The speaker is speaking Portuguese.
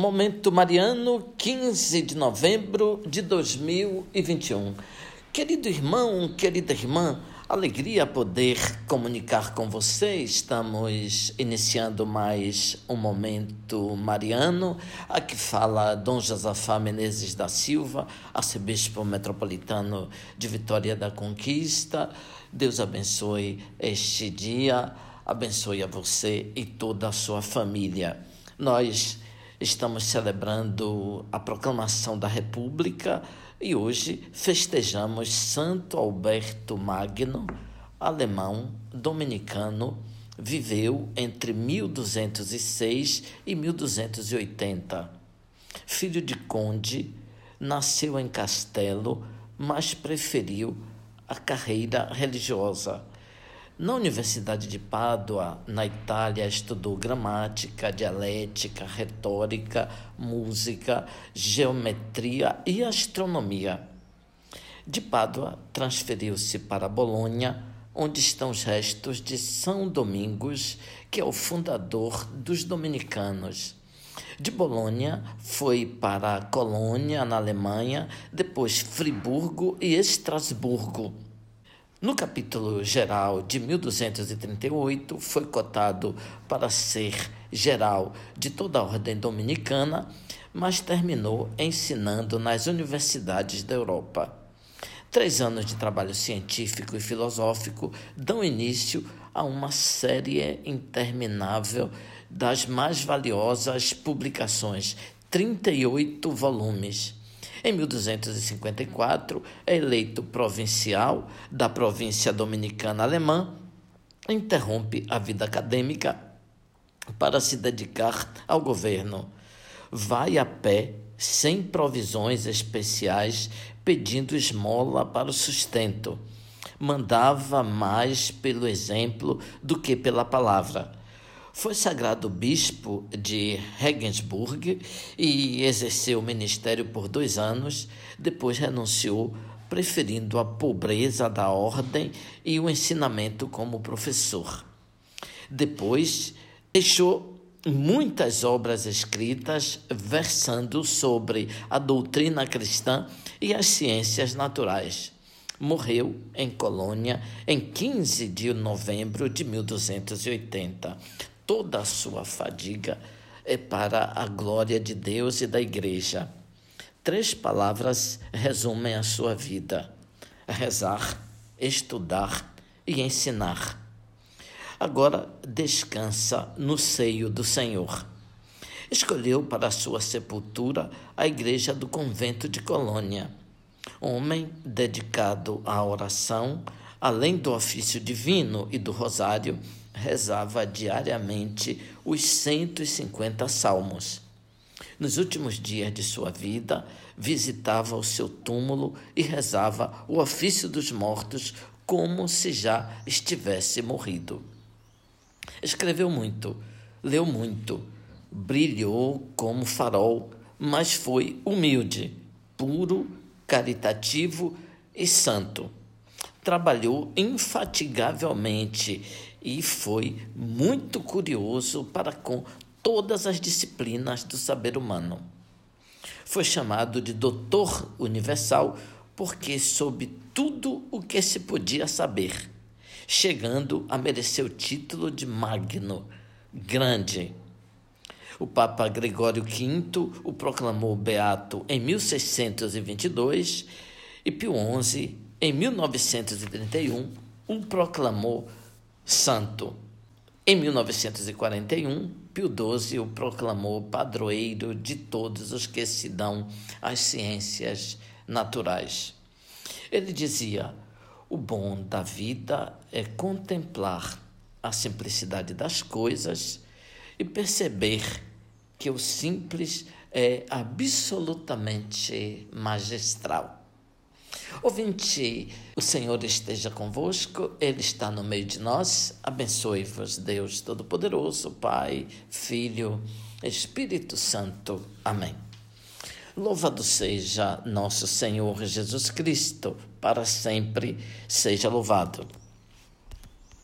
Momento Mariano, 15 de novembro de 2021. Querido irmão, querida irmã, alegria poder comunicar com você. Estamos iniciando mais um Momento Mariano. Aqui fala Dom Josafá Menezes da Silva, arcebispo metropolitano de Vitória da Conquista. Deus abençoe este dia, abençoe a você e toda a sua família. Nós Estamos celebrando a proclamação da República e hoje festejamos Santo Alberto Magno, alemão, dominicano, viveu entre 1206 e 1280. Filho de conde, nasceu em Castelo, mas preferiu a carreira religiosa na Universidade de Pádua, na Itália, estudou gramática, dialética, retórica, música, geometria e astronomia. De Pádua, transferiu-se para Bolonha, onde estão os restos de São Domingos, que é o fundador dos dominicanos. De Bolonha, foi para Colônia, na Alemanha, depois Friburgo e Estrasburgo no capítulo geral de 1238, foi cotado para ser geral de toda a ordem dominicana, mas terminou ensinando nas universidades da Europa. Três anos de trabalho científico e filosófico dão início a uma série interminável das mais valiosas publicações, 38 volumes em 1254, é eleito provincial da província dominicana alemã, interrompe a vida acadêmica para se dedicar ao governo. Vai a pé, sem provisões especiais, pedindo esmola para o sustento. Mandava mais pelo exemplo do que pela palavra foi sagrado bispo de Regensburg e exerceu o ministério por dois anos, depois renunciou, preferindo a pobreza da ordem e o ensinamento como professor. Depois, deixou muitas obras escritas versando sobre a doutrina cristã e as ciências naturais. Morreu em Colônia em 15 de novembro de 1280 toda a sua fadiga é para a glória de Deus e da Igreja. Três palavras resumem a sua vida: rezar, estudar e ensinar. Agora descansa no seio do Senhor. Escolheu para sua sepultura a igreja do convento de Colônia. Homem dedicado à oração, além do ofício divino e do rosário, rezava diariamente os 150 salmos. Nos últimos dias de sua vida, visitava o seu túmulo e rezava o ofício dos mortos como se já estivesse morrido. Escreveu muito, leu muito, brilhou como farol, mas foi humilde, puro, caritativo e santo trabalhou infatigavelmente e foi muito curioso para com todas as disciplinas do saber humano. Foi chamado de Doutor Universal porque soube tudo o que se podia saber, chegando a merecer o título de Magno, Grande. O Papa Gregório V o proclamou beato em 1622 e Pio XI em 1931, o proclamou santo. Em 1941, Pio XII o proclamou padroeiro de todos os que se dão às ciências naturais. Ele dizia: o bom da vida é contemplar a simplicidade das coisas e perceber que o simples é absolutamente magistral. Ouvinte, o Senhor esteja convosco, Ele está no meio de nós. Abençoe-vos, Deus Todo-Poderoso, Pai, Filho, Espírito Santo. Amém. Louvado seja nosso Senhor Jesus Cristo, para sempre seja louvado.